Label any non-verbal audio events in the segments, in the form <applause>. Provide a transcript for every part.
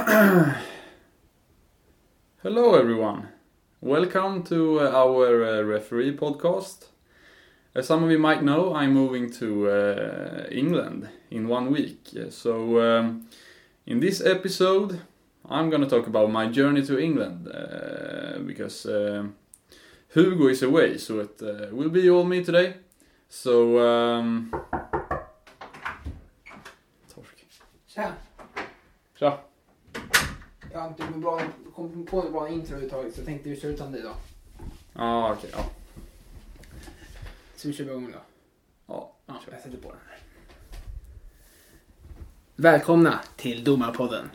<clears throat> Hello, everyone. Welcome to uh, our uh, referee podcast. As some of you might know, I'm moving to uh, England in one week. So, um, in this episode, I'm gonna talk about my journey to England uh, because um Hugo is away, so it uh, will be all me today. So, um... Torsk. Tja! Tja. Jag har inte bra, kom på en bra intro överhuvudtaget så jag tänkte vi kör utan dig då. Ja, okej. ja. Så vi kör igång då. Ja, Ja, jag sätter på den här. Välkomna till Domarpodden.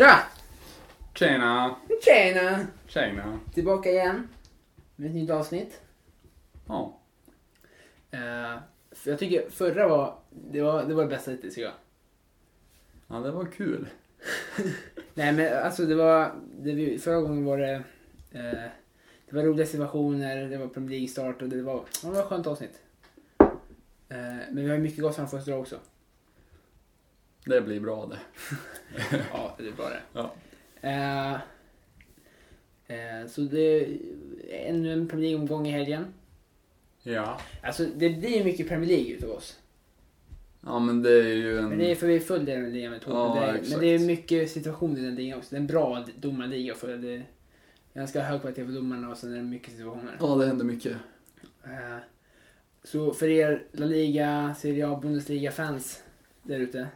Tja! Tjena! Tjena! Tjena! Tillbaka igen med ett nytt avsnitt. Ja. Eh, för jag tycker förra var det, var, det var det bästa hittills tycker jag. Ja, det var kul. <laughs> Nej men alltså det var, det, vi- förra gången var det, eh, det var roliga situationer, det var Premier League-start och det var, ja, det var ett skönt avsnitt. Eh, men vi har mycket gott framför oss idag också. Det blir bra det. <laughs> Ja, det är bara det. Ja. Eh, eh, så det är ännu en Premier League-omgång i helgen. Ja. Alltså det blir ju mycket Premier League utav oss. Ja, men det är ju en... Men det är för vi följer den ligan med. Ja, men, det är, men det är mycket situationer i den ligan också. Det är en bra domarliga för det är ganska hög kvalitet på domarna och sen är det mycket situationer. Ja, det händer mycket. Eh, Så för er La Liga, Serie A, Bundesliga-fans där ute.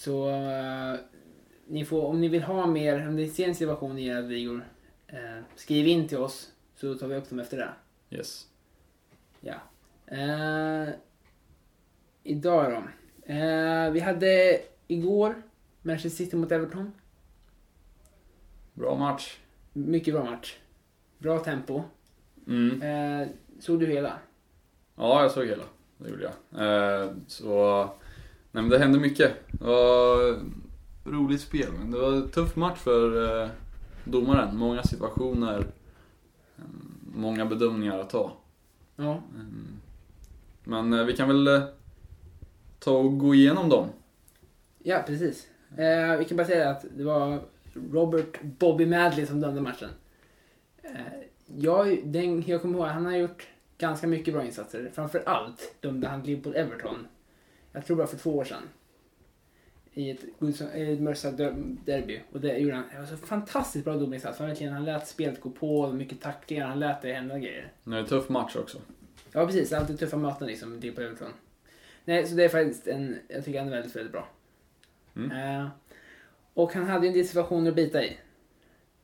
Så eh, ni får, om ni vill ha mer, om ni ser en situation i era ligor, eh, skriv in till oss så tar vi upp dem efter det. Yes. Ja. Eh, idag då. Vi hade igår Manchester City mot Everton. Bra match. Mycket bra match. Bra tempo. Mm. Såg du hela? Ja, jag såg hela. Det gjorde jag. Så... Nej, men det hände mycket. Det var roligt spel, men det var en tuff match för eh, domaren. Många situationer. eh, Många bedömningar att ta. Ja. Mm. Men eh, vi kan väl eh, ta och gå igenom dem. Ja, precis. Eh, vi kan bara säga att det var Robert Bobby Madley som dömde matchen. Eh, jag, den, jag kommer ihåg, han har gjort ganska mycket bra insatser. Framför allt dömde han Liverpool Everton. Jag tror bara för två år sedan. I ett, i ett Merseyside-derby. Och det gjorde han. Det var så fantastiskt bra domarinsats. Han, verkligen, han lät spelet gå på, mycket tacklingar, han lät det hända grejer. Det är en tuff match också. Ja, precis. Alltid tuffa möten liksom, Liverpool Everton. Nej, så det är faktiskt en, jag tycker han är väldigt, väldigt bra. Mm. Eh, och han hade ju en del situationer att bita i.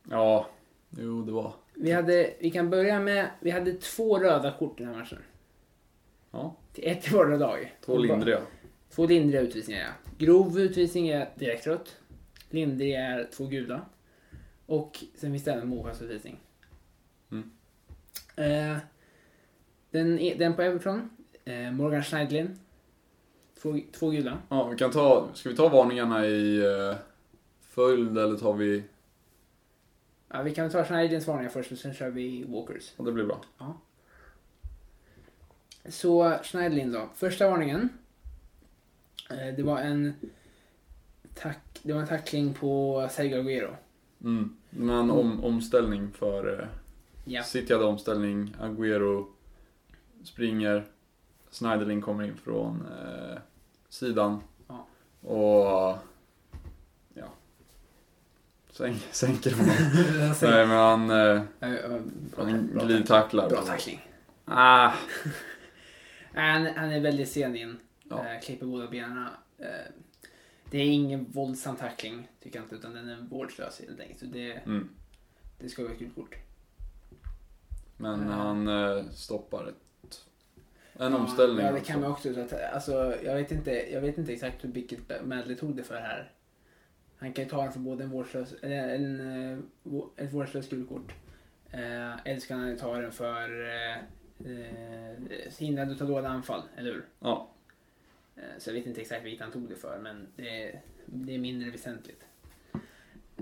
Ja, jo det var. Vi, hade, vi kan börja med, vi hade två röda kort i den här matchen. Ja, Till ett i vardera lag. två lindriga. Två lindriga utvisningar ja. Grov utvisning är direkt rött. Lindrig är två gula. Och sen finns det även målchans-utvisning. Mm. Eh, den, e- den på Everton, eh, Morgan Schneidlin. Två, två gula. Ja, vi kan ta, ska vi ta varningarna i eh, följd eller tar vi... Ja, vi kan ta Schneidlins varningar först och sen kör vi Walkers. Ja, det blir bra. Så Schneidlin då. Första varningen. Eh, det var en tack, det var en tackling på Sergio Aguero. Mm. Men om, omställning för... Eh, Ja. City hade omställning, Agüero springer, Schneiderlin kommer in från eh, sidan. Ja. Och... Ja. Sänk, sänker honom. <laughs> Nej men han, eh, bra, han glidtacklar. bra tackling. Ah, <laughs> Han, han är väldigt sen in. Ja. Eh, klipper båda benen. Eh, det är ingen våldsam tackling, tycker jag inte, utan den är vårdslös helt enkelt. Så det, mm. det ska vara ett gult kort. Men Mm. han eh, stoppar ett, en Ja, omställning. Ja, det kan man också. Så att, alltså, jag, vet inte, jag vet inte exakt hur vilket Madley tog det för här. Han kan ju ta den för både en vårdslös, en, eh, vå- ett vårdslöst gult kort. Eh, eller så kan han ta den för eh, eh, hindrad utav dåliga anfall, eller hur? Ja. Eh, Så jag vet inte exakt vilket han tog det för, men det är, det är mindre väsentligt.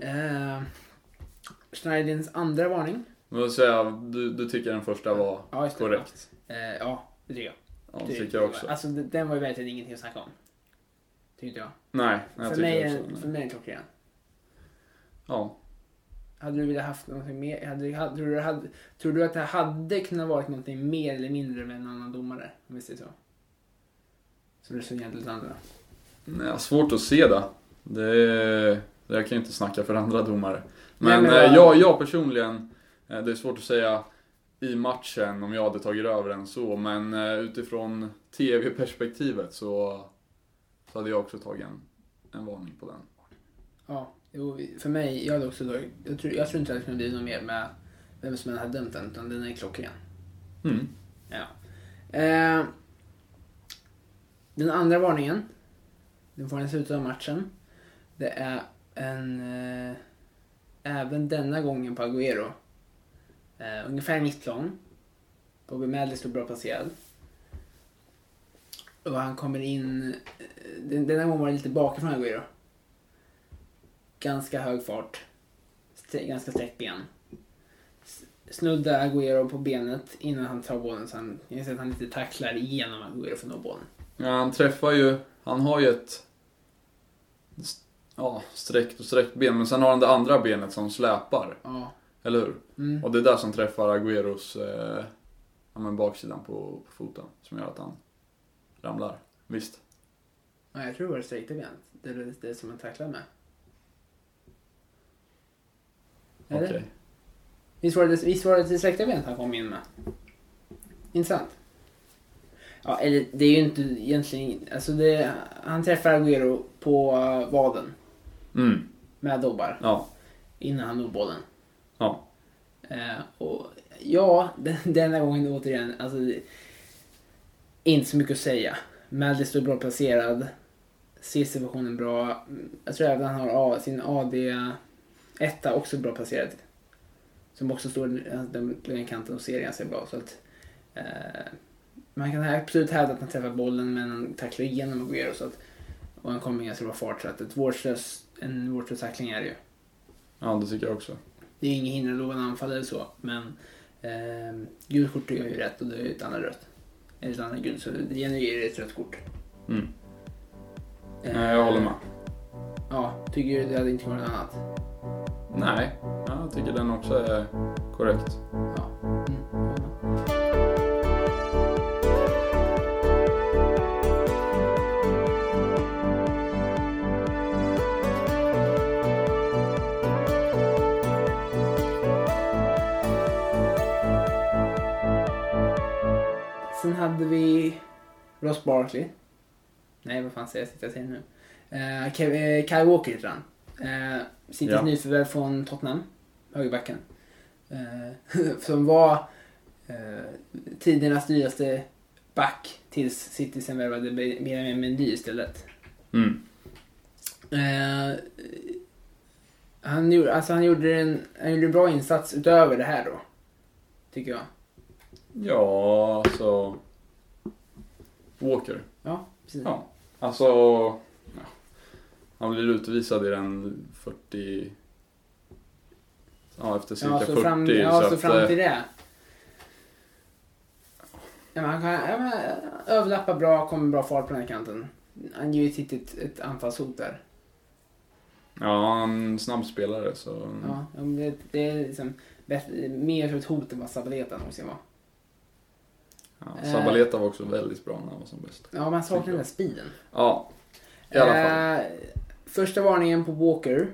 Eh, Schneidins andra varning. Men jag, du, du tycker den första var Ja, korrekt? Eh, ja, det tycker jag. Ja, det tycker jag också. Alltså, den var ju verkligen ingenting att snacka om. Tyckte jag. Nej, jag för, tycker mig också. för mig är den klockren. Ja. Hade du velat haft någonting mer? Hade, hade, tror, du, hade, tror du att det hade kunnat varit någonting mer eller mindre med en annan domare? Om vi säger så. Det är så egentligen andra. Nej, jag har svårt att se det. det. Jag kan ju inte snacka för andra domare. Men, Nej, men eh, jag, jag personligen, eh, det är svårt att säga i matchen om jag hade tagit över den så, men eh, utifrån TV-perspektivet så, så hade jag också tagit en, en varning på den. Ja, jo, för mig, jag hade också då, jag tror, jag tror inte att det kunde bli något mer med vem som än hade dömt den, utan den är klockren. Mm. Ja. Eh, den andra varningen, den får ni i slutet av matchen. Det är en, eh, även denna gången på Agüero. Eh, ungefär mittlång. Bobby Madley stod bra placerad. Och han kommer in, eh, den, denna gången var det lite bakifrån Agüero. Ganska hög fart. Stre- ganska sträckt ben Snuddar Agüero på benet innan han tar bollen. Så han, jag ser att han lite tacklar igenom Agüero för att nå bollen. Ja, han träffar ju, han har ju ett ja, sträckt och sträckt ben, men sen har han det andra benet som släpar, Ja. eller hur? Mm. Och det är där som träffar Agüeros eh, ja, men baksidan på, på foten, som gör att han ramlar. Visst. ja jag tror det var det sträckta benet. Det är det, som han tacklar med. Okej. Eller? Visst var det visst var det det sträckta benet han kom in med? Intressant. Ja, eller det är ju inte egentligen... Alltså det, han träffar Agüero på uh, vaden Mm. med dobbar Ja. innan han når bollen. Ja. Eh, och ja, den, denna gången återigen, alltså det, inte så mycket att säga. Madley står bra placerad. Ser situationen bra. Jag tror även han har A, sin AD etta också bra placerad. Som också står den, på den kanten och ser ganska bra. Så att, eh, man kan absolut hävda att han träffar bollen men han tacklar igenom Agüero. Så att, och han kommer med ganska bra fart. Så att ett vårdslös, en vårdslös tackling är det ju. ja, det tycker jag också. Det är inget hinder att lova en anfall eller så, men eh, gult kort gör ju rätt och det är ett annat rött. Eller ett annat gult, så det genererar ett rött kort. Mm. Eh, Nej, jag håller med. Ja, tycker du det hade inte varit något annat? Nej, jag tycker den också är korrekt. Ja. Hade vi Ross Barkley. Nej, vad fan säger jag? Sitter jag säger nu? Uh, Kyle Walker heter han. Uh, Citys Ja. nyförvärv från Tottenham. Högerbacken. Eh, <laughs> som var uh, tidernas dyraste back tills City sen värvade Benjamin Mendy istället. Mm. Eh, han, gjorde, alltså han, gjorde en, han gjorde en bra insats utöver det här då. Tycker jag. Ja, alltså... Walker. Ja, precis. Ja. Alltså... Ja. Han blir utvisad i den 40... Ja, efter cirka Ja, så 40. fram, ja, så att, fram eh, till det. Ja, men han kan ja, men, överlappa bra, kommer bra fart på den här kanten. Han ger ju sitt ett, ett anfallshot där. Ja, han är en snabb spelare så... Ja, det, det är liksom bättre, mer för ett hot än vad Sabaleta någonsin var. Ja, Sabaleta var också väldigt bra när han var som bäst. Ja, man saknar den där speeden. Ja, i alla fall. Eh, första varningen på Walker.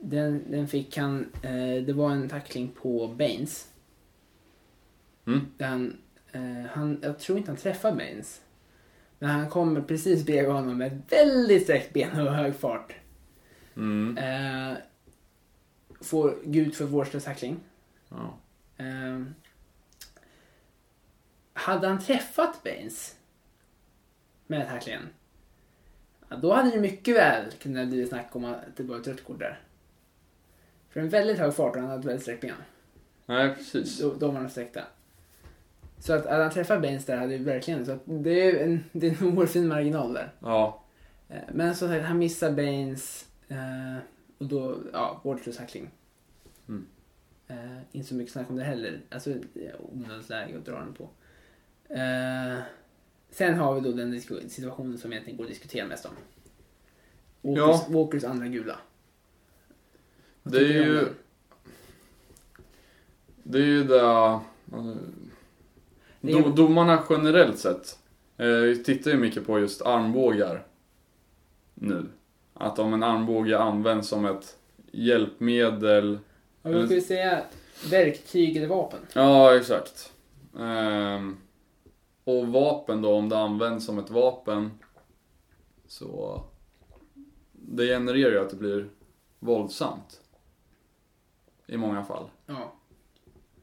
Den, den fick han, eh, det var en tackling på Baines. Mm. Där han, eh, han, jag tror inte han träffar Baines. Men han kommer precis bredvid honom med ett väldigt sträckt ben och hög fart. Mm. Eh, får gult för vårdslös tackling. Ja. Hade han träffat Baines med tacklingen? Ja, då hade det mycket väl kunnat bli snack om att det var ett rött kort där. För en väldigt hög fart och han hade väldigt sträckt ben. Nej, precis. Då, då var de sträckta. Så att, att han träffar Baines där hade ju verkligen, så att det är en, det är en hårfin marginal där. Ja, Eh, Men som sagt, han missar Baines eh, och då, ja, vårdslös tackling. Mm. Eh, inte så mycket snack om det heller. Alltså, onödigt läge att dra den på. Eh, sen har vi då den situationen som egentligen går att diskutera mest om. Walkers, Walkers andra gula. Vad Det är ju- den? det är ju det... Det är- do, domarna generellt sett eh, tittar ju mycket på just armbågar nu. Att om en armbåge används som ett hjälpmedel Ja, vad ska vi säga? Verktyg eller vapen? Ja, exakt. Ehm, och vapen då, om det används som ett vapen så det genererar ju att det blir våldsamt. I många fall, Ja.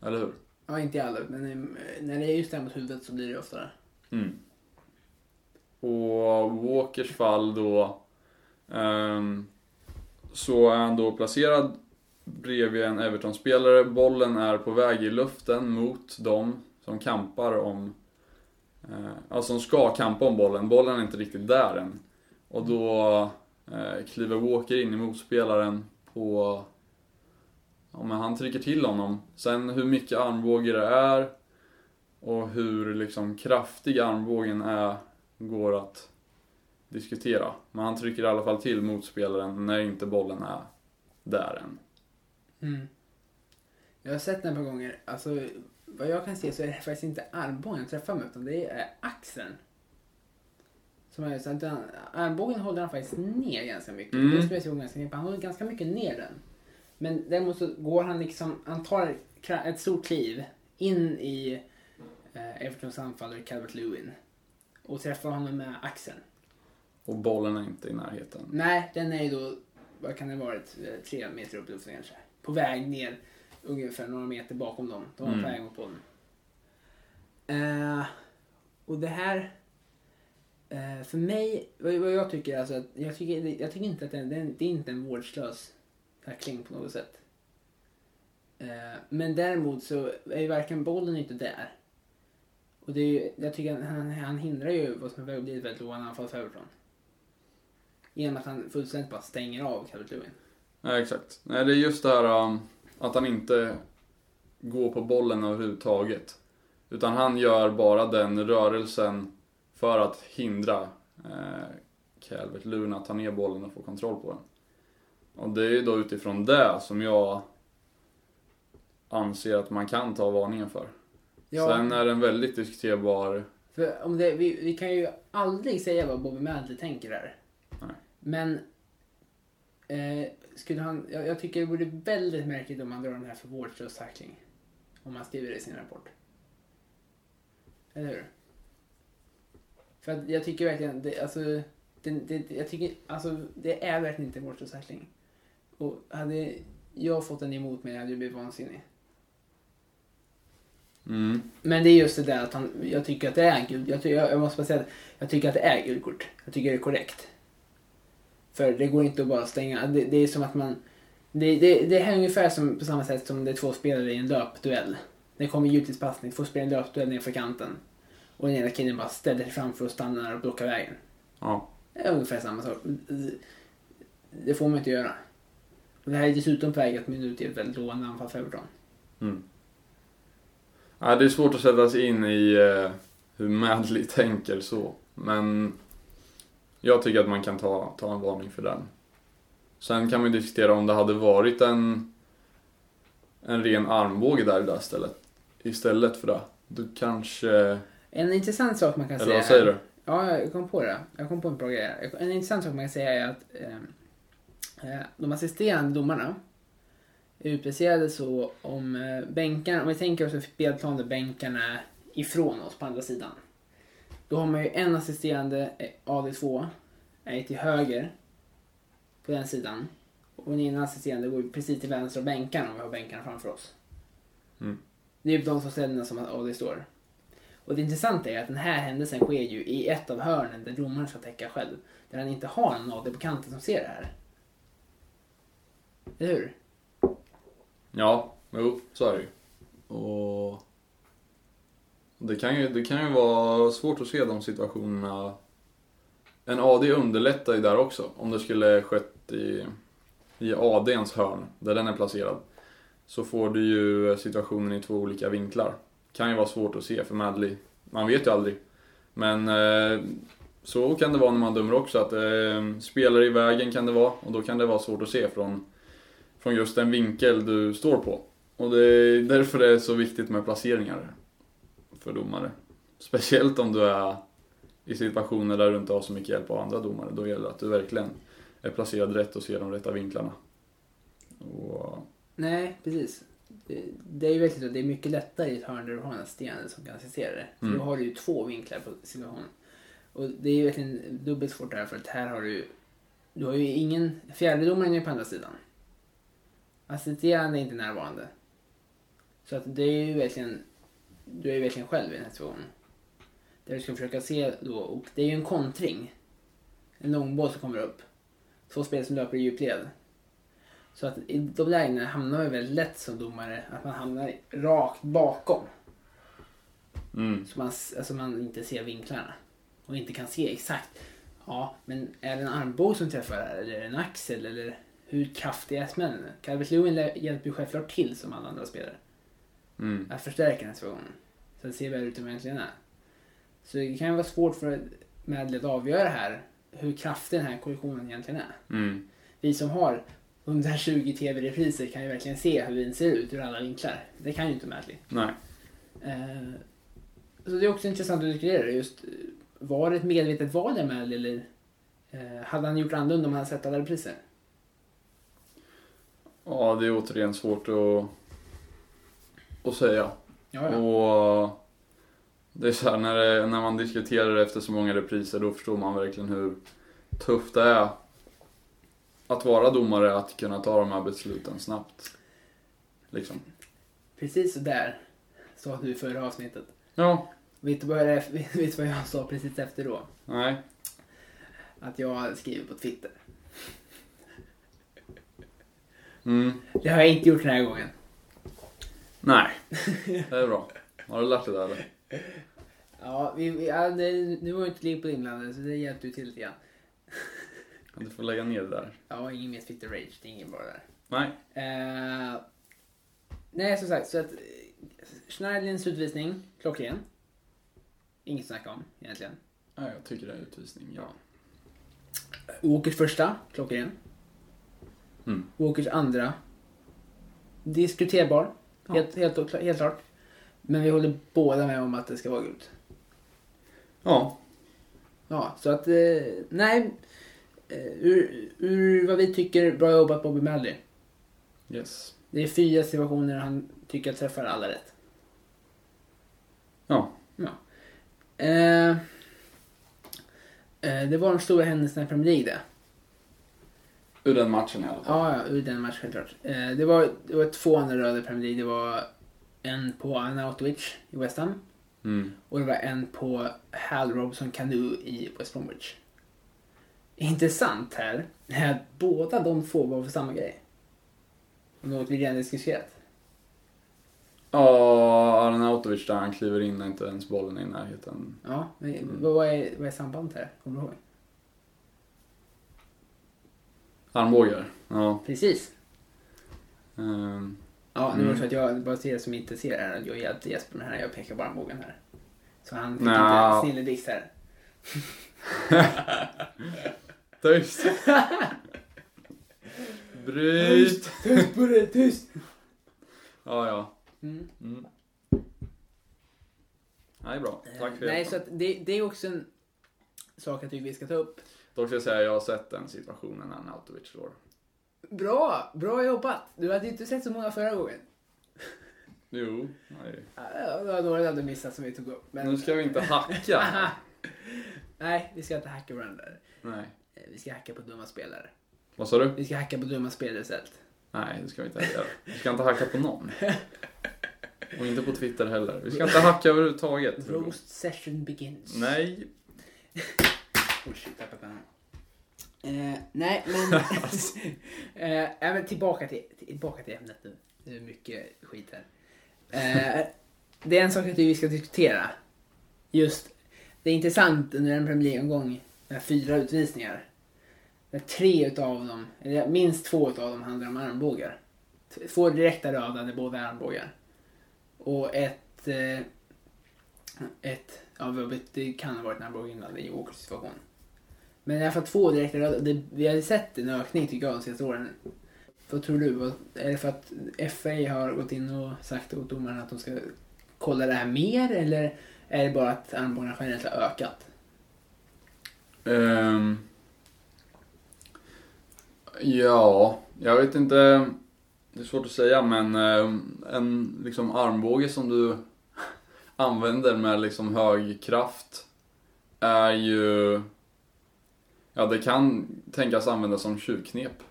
eller hur? Ja, inte i alla, men när det är just det här mot huvudet så blir det oftare. Mm. Och Walkers fall då ehm, så är han då placerad bredvid en Everton-spelare. Bollen är på väg i luften mot dem som kampar om Eh, alltså som ska kampa om bollen. Bollen är inte riktigt där än. Och då eh, kliver Walker in i motspelaren på Ja men han trycker till honom. Sen hur mycket armbåge det är och hur liksom kraftig armbågen är går att diskutera. Men han trycker i alla fall till motspelaren när inte bollen är där än. Mm. Jag har sett den ett par gånger. Alltså, vad jag kan se så är det faktiskt inte armbågen jag träffar med utan det är axeln. Som är så att den, armbågen håller han faktiskt ner ganska mycket. Mm. Det spelar sig ganska mycket. Han håller ganska mycket ner den. Men däremot så går han liksom, han tar ett stort kliv in i eh, Evertons anfallare Calvert Lewin och träffar honom med axeln. Och bollen är inte i närheten. Nej, den är ju då, vad kan det ha varit, Eh, tre meter upp i luften kanske. På väg ner ungefär några meter bakom dem. De var Mm. på väg mot bollen. Eh, och det här, eh, för mig, vad, vad jag tycker är alltså att jag tycker, jag tycker inte att det, det, det är inte en vårdslös tackling på något sätt. Eh, men däremot så är ju varken bollen inte där. Och det är ju, jag tycker att han, han hindrar ju vad som är väg att bli ett väldigt lovande anfall Everton. Genom att han fullständigt bara stänger av Calvert Lewin. Nej, exakt. Nej, det är just det här um, att han inte går på bollen överhuvudtaget. Utan han gör bara den rörelsen för att hindra eh, Calvert Lewin att ta ner bollen och få kontroll på den. Och det är ju då utifrån det som jag anser att man kan ta varningen för. Sen är den väldigt diskuterbar. För om det, vi, vi kan ju aldrig säga vad Bobby Madley tänker här. Nej. Men eh, skulle han, jag, jag tycker det vore väldigt märkligt om han drar den här för vårdslös tackling. Om han skriver det i sin rapport. Eller hur? För att jag tycker verkligen, det, alltså, det, det, jag tycker, alltså, det är verkligen inte vårdslös tackling. Och hade jag fått den emot mig hade jag blivit vansinnig. Mm. Men det är just det där att han, jag tycker att det är guld. Jag, jag, jag måste bara säga att jag tycker att det är guldkort. Jag tycker det är korrekt. För det går inte att bara stänga. Det, det är som att man... Det, det, det här är ungefär som på samma sätt som det är två spelare i en löpduell. Det kommer djupledspassning, två spelare i en löpduell nerför kanten. Och den ena killen bara ställer sig framför och stannar och blockar vägen. Ja. Det är ungefär samma sak. Det får man inte göra. Och det här är dessutom på väg att mynna ut i ett väldigt lovande anfall för Everton. Mm. Ja, det är svårt att sätta sig in i eh, hur Madley tänker så. Men jag tycker att man kan ta, ta en varning för den. Sen kan man ju diskutera om det hade varit en, en ren armbåge där i det stället. Istället för det. Du kanske... En intressant sak man kan Eller säga vad säger du? Ja, jag kom på det. Jag kom på en bra grej. En intressant sak man kan säga är att eh, eh, de assisterande domarna är utplacerade så om eh, bänkarna, om vi tänker oss en spelplan där bänkarna är ifrån oss på andra sidan. Då har man ju en assisterande eh, AD2 är till höger på den sidan. Och en ena assisterande går precis till vänster av bänkarna om vi har bänkarna framför oss. Mm. Det är ju de som ställena som AD står. Och det intressanta är att den här händelsen sker ju i ett av hörnen där domaren ska täcka själv. Där han inte har någon AD på kanten som ser det här. Eller hur? Ja, jo, så är det ju. Och det kan ju, det kan ju vara svårt att se de situationerna. En AD underlättar ju där också. Om det skulle skett i, i ADns hörn, där den är placerad. Så får du ju situationen i två olika vinklar. Kan ju vara svårt att se för Madley. Man vet ju aldrig. Men eh, så kan det vara när man dömer också, att eh, spelare i vägen kan det vara. Och då kan det vara svårt att se från, från just den vinkel du står på. Och det är därför det är så viktigt med placeringar för domare. Speciellt om du är i situationer där du inte har så mycket hjälp av andra domare. Då gäller det att du verkligen är placerad rätt och ser de rätta vinklarna. Och, Nej, precis. Det, är ju verkligen så. Det är mycket lättare i ett hörn där du har en sten som kan assistera det. För Mm. då har du ju två vinklar på situationen. Och det är ju verkligen dubbelt svårt där för att här har du Du har ju ingen... Fjärdedomaren är på andra sidan. Assisterande är inte närvarande. Så att det är ju verkligen... Du är ju verkligen själv i den här situationen. Där du ska försöka se då, och det är ju en kontring. En långboll som kommer upp. Två spelare som löper i djupled. Så att i de lägena hamnar man väldigt lätt som domare att man hamnar rakt bakom. mm, Så man, alltså man inte ser vinklarna. Och inte kan se exakt. Ja, men är det en armbåge som träffar här? Eller är det en axel? Eller hur kraftig är smällen? Calvert Lewin hjälper ju självklart till som alla andra spelare. Mm, Att förstärka den här situationen. Så att det ser väl ut än vad det egentligen är. Så det kan ju vara svårt för Madley att avgöra här hur kraftig den här kollisionen egentligen är. mm, Vi som har 120 tv-repriser kan ju verkligen se hur den ser ut ur alla vinklar. Det kan ju inte Madley. nej. Eh, så det är också intressant att diskutera just eh, var det ett medvetet val av Madley eller eh, hade han gjort annorlunda om han sett alla repriser? Ja, det är återigen svårt att, att säga. Ja, ja. Och det är så här, när, det, när man diskuterar efter så många repriser då förstår man verkligen hur tufft det är att vara domare, att kunna ta de här besluten snabbt. Liksom. Precis så där sa du i förra avsnittet. Ja, Vet du vad, jag, <laughs> vet du vad jag sa precis efter då? nej. Att jag skrivit på Twitter. Mm, Det har jag inte gjort den här gången. Nej. <laughs> Det är bra. Har du lärt dig det eller? Ja, vi, vi, ja det, nu var ju inte Liverpool inblandade så det hjälpte ju till lite grann. <laughs> Du får lägga ner det där. Ja, ingen mer Twitter Rage, det är ingen bra där. Nej. Eh, nej, som sagt, så att eh, Schneiderlins utvisning, klockren. Inget att snacka om egentligen. Nej, jag tycker det är utvisning, ja. Walkers första, klockren. Mm. Walkers andra, diskuterbar. Ja. Helt, helt, helt klart. Men vi håller båda med om att det ska vara gult. Ja. Ja, så att, eh, nej. Eh, ur, ur vad vi tycker, bra jobbat Bobby Madley. Yes. Det är fyra situationer han tycker att träffar alla rätt. Ja. Eh, eh, det var de stora händelserna i Premier League det. Ur den matchen i alla fall. Ja, ja, ur den matchen självklart. Eh, det, var, det var två andra röda i Premier League. Det var en på Arnautovic i West Ham. Mm. Och det var en på Hal Robson Canoe i West Bromwich. Intressant här är att båda de två var för samma grej. Och Något vi redan diskuterat. Ja, Arnautovic där han kliver in när inte ens bollen är i närheten. Ja, men vad, är, vad är sambandet här? Kommer du ihåg? Armbågar. Ja. Precis. Ehm, Ja, nu var det Mm. så att jag bara ser det som inte ser det här. att Jag hjälpte Jesper med det här. Jag pekar bara bågen här. Så han fick Nja. inte snilleblixt här. <laughs> Tyst! Bryt! Tyst på det, tyst! Ja, ja. Mm. Mm. Nej, bra. Tack för Nej, hjälpen. så att det, det är också en sak jag tycker vi ska ta upp. Dock ska jag säga att jag har sett den situationen när Arnautovic slår. Bra! Bra jobbat! Du hade ju inte sett så många förra gången. Jo. Nej. Ja, Det var några du missat som vi tog upp. Men... Nu ska vi inte hacka. <laughs> Nej, vi ska inte hacka varandra. Nej. Eh, Vi ska hacka på dumma spelare. Vad sa du? Vi ska hacka på dumma spelare istället. Nej, det ska vi inte göra. Vi ska inte hacka på någon. <laughs> Och inte på Twitter heller. Vi ska inte hacka överhuvudtaget. Roast session begins. Nej. <laughs> Oh shit, tappade pennan. Eh, nej, men... <laughs> <laughs> eh, men tillbaka, till, tillbaka till ämnet nu. Det är mycket skit här. Eh, det är en sak jag tycker vi ska diskutera. Just, det är intressant under en Premier League-omgång med fyra utvisningar. Där tre utav dem, eller minst två utav dem handlar om armbågar. Två direkta röda där båda är armbågar. Och ett... Eh, ett... Ja, det kan ha varit en armbåge innan i Walkers situation. Men i alla fall två direkta. Det, vi har ju sett en ökning tycker jag de senaste åren. Vad tror du? Vad- Är det för att FA har gått in och sagt åt domarna att de ska kolla det här mer eller är det bara att armbågarna generellt har ökat? Ehm. ja, jag vet inte. Det är svårt att säga men ehm, en liksom armbåge som du <laughs> använder med liksom hög kraft är ju... Ja, det kan tänkas användas som tjuvknep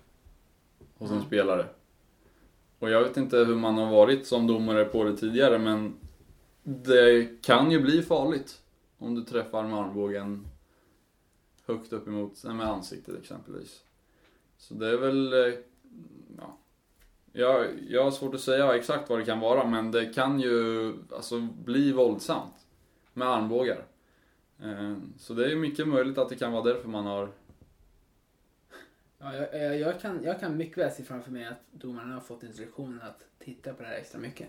hos en Mm. spelare. Och jag vet inte hur man har varit som domare på det tidigare men det kan ju bli farligt om du träffar med armbågen högt upp emot, med ansiktet exempelvis. Så det är väl, eh, ja. Jag, jag har svårt att säga exakt vad det kan vara men det kan ju alltså bli våldsamt med armbågar. Eh, så det är mycket möjligt att det kan vara därför man har, Ja, jag, jag, jag, kan, jag kan mycket väl se framför mig att domarna har fått instruktionen att titta på det här extra mycket.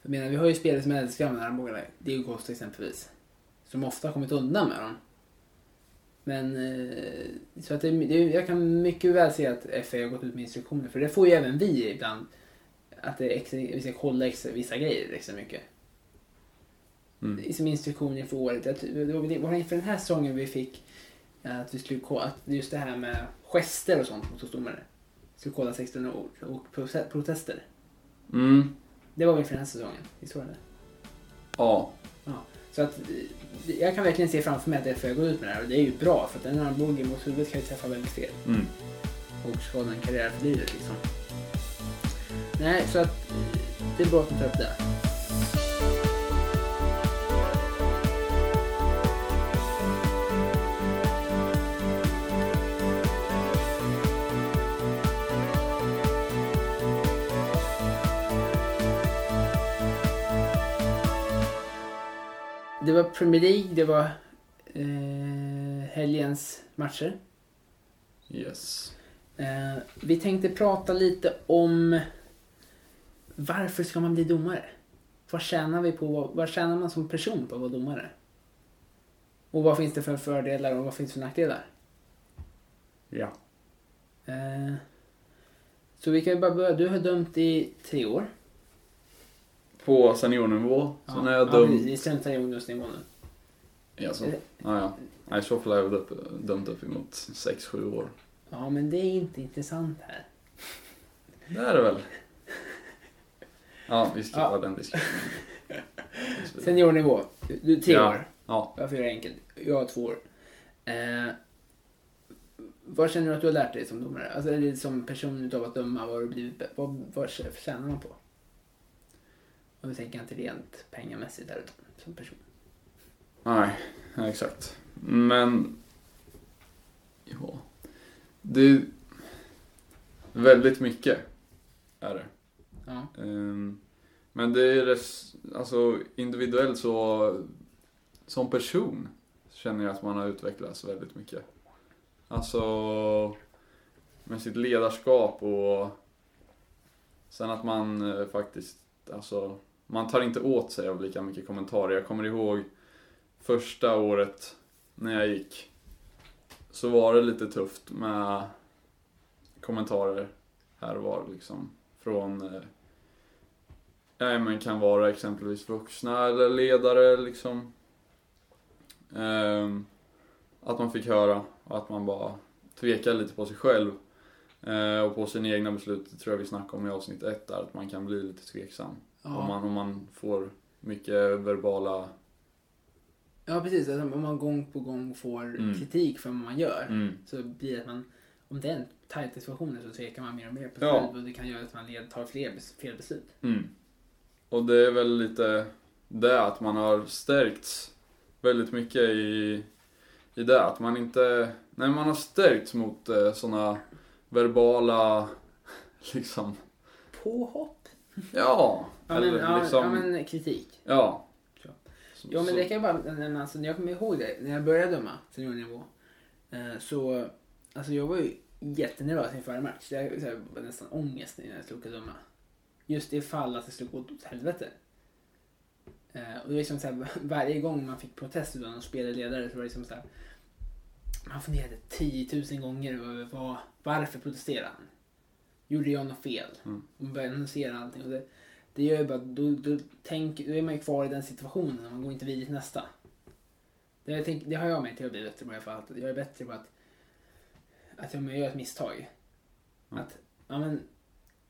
För jag menar, vi har ju spelare som älskar de här armbågarna. Diego Costa exempelvis. Som ofta har kommit undan med dem. Men eh, så att det, det, jag kan mycket väl se att FA har gått ut med instruktioner. För det får ju även vi ibland. Att det extra, vi ska kolla extra, vissa grejer extra mycket mm. som instruktioner för året. Att, det var det inför den här säsongen vi fick eh, att vi skulle att just det här med gester och sånt mot domare. Skulle kolla 16 ord och protester. Mm, Det var väl för den här säsongen, visst var det det? ja. Så att eh, jag kan verkligen se framför mig att FA går ut med det här och det är ju bra för att en armbåge mot huvudet kan ju träffa väldigt fel Mm. och skada en karriär för livet liksom. Nej, så att eh, det är bra att du tar upp det. Det var Premier League, det var eh, helgens matcher. Yes. Eh, vi tänkte prata lite om varför ska man bli domare? Vad tjänar vi på? Vad tjänar man som person på att vara domare? Och vad finns det för fördelar och vad finns det för nackdelar? Ja. Eh, så vi kan ju bara börja. Du har dömt i tre år. På seniornivå, sen är jag ja, dömd... precis. Det är sämsta ungdomsnivån nu. Ja, så. Ja, ja. Nej, så får jag upp, dömt upp emot 6-7 år. Ja, men det är inte intressant här. Det är det väl? Ja, vi skippar Ja. den diskussionen. <laughs> Seniornivå. Du, du tre Ja. år. Ja. Varför göra det enkelt? Jag har två år. Eh, vad känner du att du har lärt dig som domare? Alltså eller som person utav att döma, vad har du blivit, vad, vad tjänar man på? Och vi tänker inte rent pengamässigt här utan som person. Nej, ja, exakt. Men... Ja. Det är väldigt mycket, är det. Ja. Ehm, Men det är res, alltså individuellt så, som person känner jag att man har utvecklats väldigt mycket. Alltså med sitt ledarskap och sen att man eh, faktiskt, alltså man tar inte åt sig av lika mycket kommentarer. Jag kommer ihåg första året när jag gick så var det lite tufft med kommentarer här och var liksom från eh, Ja, men kan vara exempelvis vuxna eller ledare liksom. Eh, att man fick höra och att man bara tvekade lite på sig själv. Eh, och på sina egna beslut, det tror jag vi snackade om i avsnitt ett där, att man kan bli lite tveksam. Om, man, om man får mycket verbala... ja, precis. Alltså, om man gång på gång får Mm. kritik för vad man gör Mm. så blir det att man, om det är en tajta situationer så tvekar man mer och mer på sig Ja. själv och det kan göra att man tar fler fel beslut. Mm. Och det är väl lite det att man har stärkts väldigt mycket i, i det. Att man inte, nej man har stärkts mot eh, sådana verbala, <laughs> liksom, Påhopp? ja. Ja, men, eller ja, liksom, ja, men kritik. ja. Ja. Så- Ja men det kan jag bara nämna, alltså, jag kommer ihåg det när jag började döma seniornivå. Eh, så, alltså jag var ju jättenervös inför varje match. Jag så var nästan ångest när jag åka döma. Just ifall att det skulle gå åt helvete. Eh, och det var liksom så här, <laughs> varje gång man fick protest av någon spelledare så var det liksom så här. Man funderade 10 000 gånger över vad, varför protesterade han? Gjorde jag något fel? Mm. Man började analysera allting. Och det, det gör ju bara, då, då, tänk, då är man ju kvar i den situationen och man går inte vidare till nästa. Det, jag tänk, det har jag med till att bli bättre på i alla fall. Att Jag är bättre på att, att om jag gör ett misstag. Mm. Att, ja men,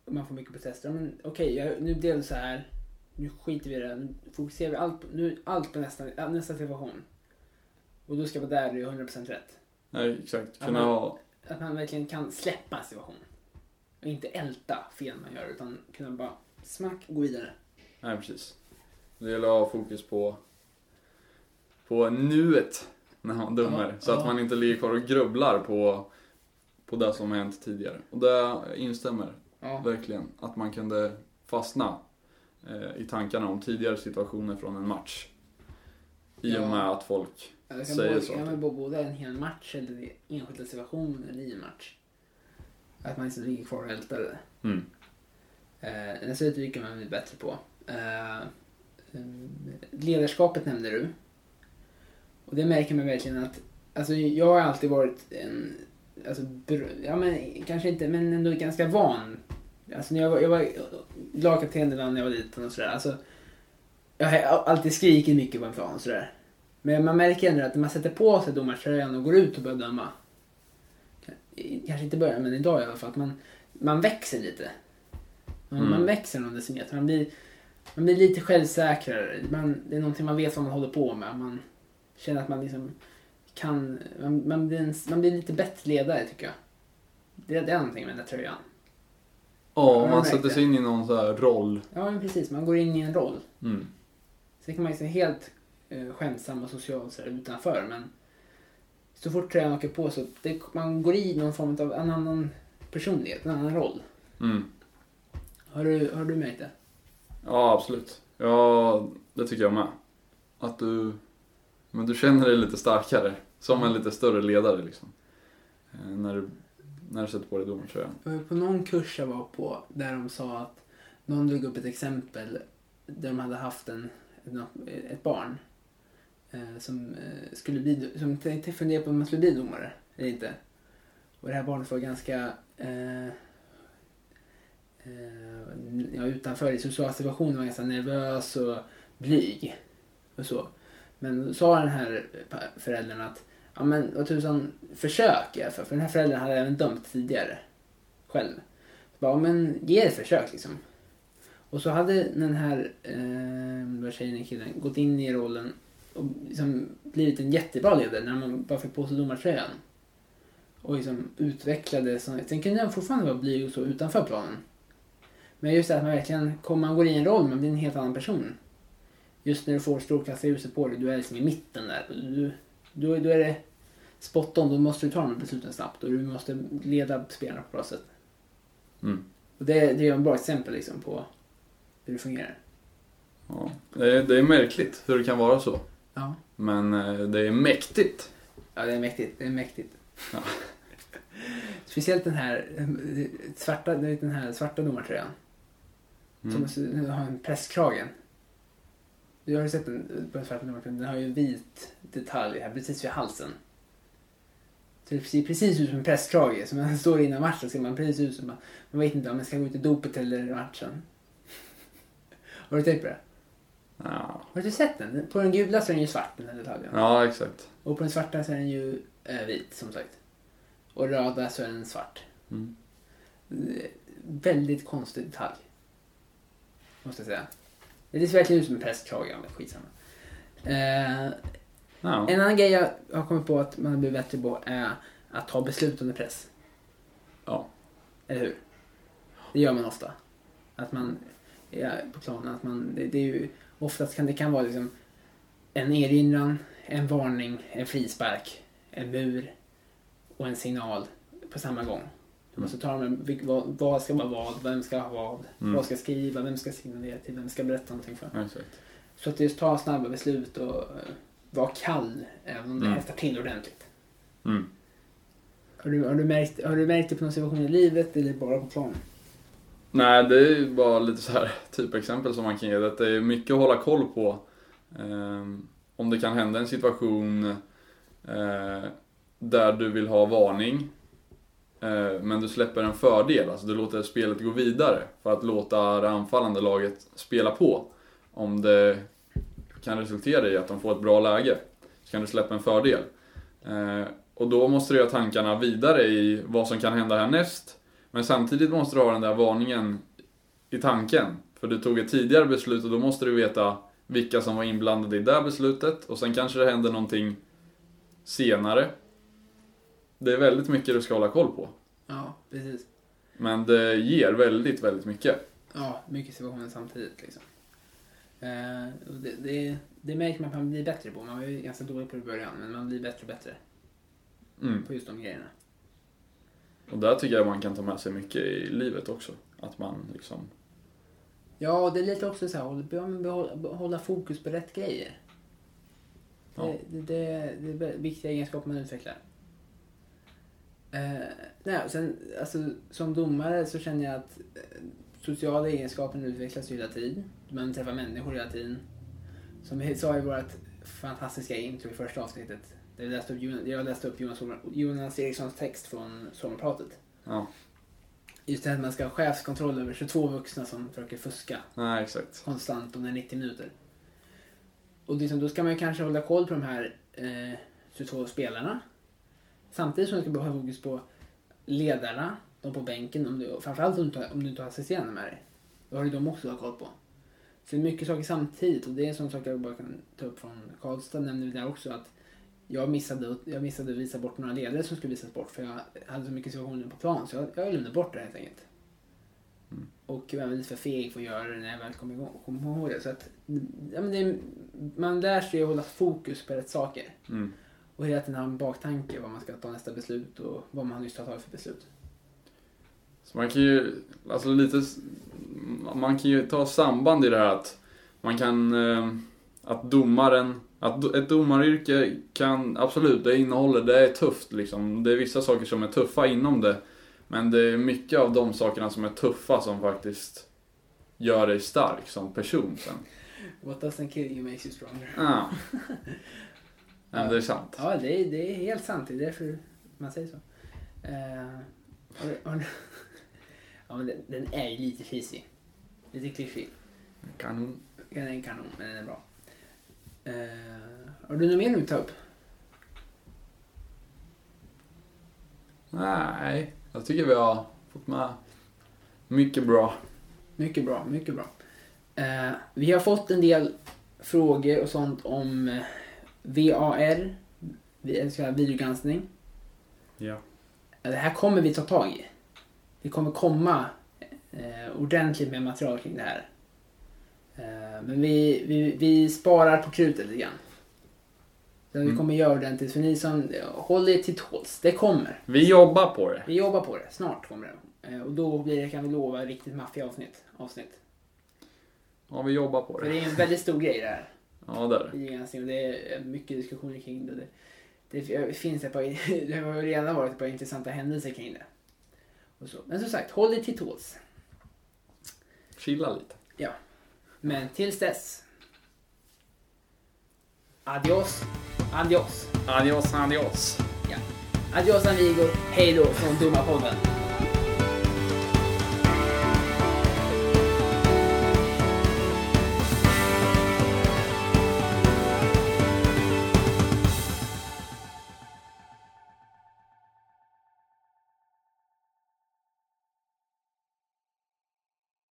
man får mycket protester. Ja, men okej, jag- nu blev det så här. Nu skiter vi i det. Nu fokuserar vi allt nu, allt på nästa, nästa situation. Och då ska jag vara där och göra 100% rätt. Nej, exakt. Kunna men- ha, Att man verkligen kan släppa en situation. Och inte älta fel man gör utan kunna bara smack gå vidare. nej precis. Det gäller att ha fokus på, på nuet när man dömer. Ja, så att ja. man inte ligger kvar och grubblar på, på det som har hänt tidigare. Och det instämmer Ja. verkligen. Att man kunde fastna eh, i tankarna om tidigare situationer från en match. I och med att folk Det kan, säger både, så. kan vara både en hel match eller enskilda situationer i en match. Att man inte ligger kvar och ältar det. Mm. Eh, nästa uttryck man bli bättre på. Eh, eh, ledarskapet nämnde du. Och det märker man verkligen att, alltså jag har alltid varit en, alltså, br- ja men kanske inte, men ändå ganska van. Alltså när jag var, jag var lagkapten ibland när jag var liten och sådär. Alltså, jag har alltid skrikit mycket på en plan och sådär. Men man märker ändå att när man sätter på sig domartröjan och går ut och börjar döma. Kanske inte börjar, men idag i alla fall. Att man, man växer lite. Man, Mm. man växer någon decimeter. Man blir, man blir lite självsäkrare. Man, det är någonting man vet vad man håller på med. Man känner att man liksom kan... Man, man, blir, en, man blir lite bättre ledare tycker jag. Det, det är någonting med den där tröjan. Ja, man märkte sätter sig in i någon så här roll. Ja, men precis. Man går in i en roll. Mm. Sen kan man ju se helt eh, skämtsam och social så här, utanför men så fort tröjan åker på så det, man går i någon form av en annan personlighet, en annan roll. Mm. Har du, har du märkt det? Ja, absolut. Ja, det tycker jag med. Att du, men du känner dig lite starkare. Som en lite större ledare liksom. Eh, När du, när du sätter på dig domartröjan. På någon kurs jag var på där de sa att någon drog upp ett exempel där de hade haft en, ett, ett barn eh, som eh, skulle bli, som tänkte fundera på om man skulle bli domare eller inte. Och det här barnet var ganska eh, eh, ja, utanför i sociala situationer var ganska nervös och blyg och så. Men då sa den här föräldern att ja men vad tusan, försök i alla fall. För den här föräldern hade även dömt tidigare själv. Så bara, ja, men ge det ett försök liksom. Och så hade den här eh, vad tjejen killen gått in i rollen och liksom blivit en jättebra ledare när man bara fick på sig domartröjan. Och liksom utvecklade Sen kunde han fortfarande vara blyg och så utanför planen. Men just det att man verkligen kommer, man går in i en roll, man blir en helt annan person. Just när du får strålkastarljuset på dig, du är liksom i mitten där. Du, då, då är det spot on, då måste du ta de besluten snabbt och du måste leda spelarna på ett bra sätt. Mm. Och det, det är en bra exempel liksom på hur det fungerar. Ja. Det, är, det är märkligt hur det kan vara så. Ja. Men eh, det är mäktigt. Ja, det är mäktigt. Det är mäktigt. Ja. <laughs> Speciellt den här eh, svarta, du den här svarta domartröjan. Mm. Som har en presskragen. Du har ju sett den på den svarta domartröjan. Den har ju en vit detalj här precis vid halsen. Så det ser precis ut som en presskrage. Så när man står innan matchen ser man precis ut som man, man vet inte om man ska gå ut i dopet eller matchen. Har du tänkt på det? Ja. Har du sett den? På den gula så är den ju svart den här detaljen. ja, exakt. Och på den svarta så är den ju eh, vit som sagt. Och röda så är den svart. Mm. Eh, Väldigt konstig detalj. Måste jag säga. Det ser verkligen ut som en prästkrage, men skitsamma. Eh, Ja. en annan grej jag har kommit på att man har blivit bättre på är att ta beslut under press. Ja. Eller hur? Det gör man ofta. Att man ja, på planen. Att man, det, det är ju, oftast kan det kan vara liksom en erinran, en varning, en frispark, en mur och en signal på samma gång. Du måste ta vilk- vad, vad ska vara vad, vem ska ha vad, Mm. vad ska skriva, vem ska signalera till, vem ska berätta någonting för. Exakt. Så att just ta snabba beslut och uh, vara kall, även om det Mm. häftar till ordentligt. Mm. Har du, har, du märkt, har du märkt det på någon situation i livet eller bara på plan? Nej, det är ju bara lite så här <laughs> typexempel som man kan ge. Det är mycket att hålla koll på. Ehm, om det kan hända en situation eh, där du vill ha varning eh, Eh, men du släpper en fördel, alltså du låter spelet gå vidare för att låta det anfallande laget spela på. Om det kan resultera i att de får ett bra läge så kan du släppa en fördel. Eh, och då måste du ha tankarna vidare i vad som kan hända härnäst men samtidigt måste du ha den där varningen i tanken. För du tog ett tidigare beslut och då måste du veta vilka som var inblandade i det där beslutet och sen kanske det händer någonting senare. Det är väldigt mycket du ska hålla koll på. Ja, precis. Men det ger väldigt, väldigt mycket. Ja, mycket situationer samtidigt liksom. Eh, och det, det, det märker man att man blir bättre på. Man var ju ganska dålig på det i början, men man blir bättre och bättre Mm. på just de grejerna. Och där tycker jag man kan ta med sig mycket i livet också. Att man liksom... Ja, och det är lite också så här, hålla, behålla, behålla, hålla fokus på rätt grejer. Ja. Det, det, det, det är viktiga egenskaper man utvecklar. Eh, nej, sen, alltså, som domare så känner jag att eh, sociala egenskaper utvecklas hela tiden. Man träffar människor hela tiden. Som vi sa i vårt fantastiska intro i första avsnittet. Där vi läste upp, Jonas- jag läste upp Jonas, Jonas Erikssons text från sommarpratet. Ja, Just det här att man ska ha chefskontroll över 22 vuxna som försöker fuska nej exakt. konstant under 90 minuter. Och liksom, då ska man kanske hålla koll på de här eh, 22 spelarna. Samtidigt som man ska behöva fokus på ledarna, de på bänken, om du, framförallt om du, inte- om du inte har assisterande med dig. Då har ju de också att ha koll på. Så det är mycket saker samtidigt och det är en sån sak jag bara kan ta upp från Karlstad, nämnde vi där också att jag missade, jag missade att visa bort några ledare som skulle visas bort för jag hade så mycket situationer på plan så jag, jag glömde bort det helt enkelt. Och jag var lite för feg för att göra det när jag väl kom igång kom ihåg det. Så att, ja, men det man lär sig att hålla fokus på rätt saker. Mm. Och hela tiden ha en baktanke vad man ska ta nästa beslut och vad man nyss har tagit för beslut. Så man kan ju, alltså lite, man kan ju ta samband i det här att man kan, eh, att domaren, att ett domaryrke kan, absolut det innehåller, det är tufft liksom. Det är vissa saker som är tuffa inom det. Men det är mycket av de sakerna som är tuffa som faktiskt gör dig stark som person sen. What doesn't kill you makes you stronger. Ja. <laughs> Men det är sant. Ja, det är, det är helt sant. Det är därför man säger så. Uh, har, du- ja, men den, den är ju lite cheesy. Lite klyschig. Kanon. Den är en kanon, men den är bra. Eh, har du något mer du vill ta upp? Nej, jag tycker vi har fått med mycket bra. Mycket bra, mycket bra. Eh, vi har fått en del frågor och sånt om VAR, vi- videogranskning. Ja. Det här kommer vi ta tag i. Det kommer komma eh, ordentligt med material kring det här. Eh, men vi, vi, vi sparar på krutet lite grann. Så vi Mm. kommer göra ordentligt. För ni som håller er till tåls, det kommer. Vi jobbar på det. Vi jobbar på det. Snart kommer det. Eh, och då blir det, kan vi lova, riktigt maffiga avsnitt. avsnitt. Ja, vi jobbar på För det. det är en väldigt stor grej det här. Ja, det är det. Och det är mycket diskussioner kring det. Det, finns ett par, <laughs> det har redan varit ett par intressanta händelser kring det. Och så. Men som sagt, håll dig till tåls. Chilla lite. Men tills dess. Adios, adios. Adios, adios. Adios amigo, hej då från Domarpodden.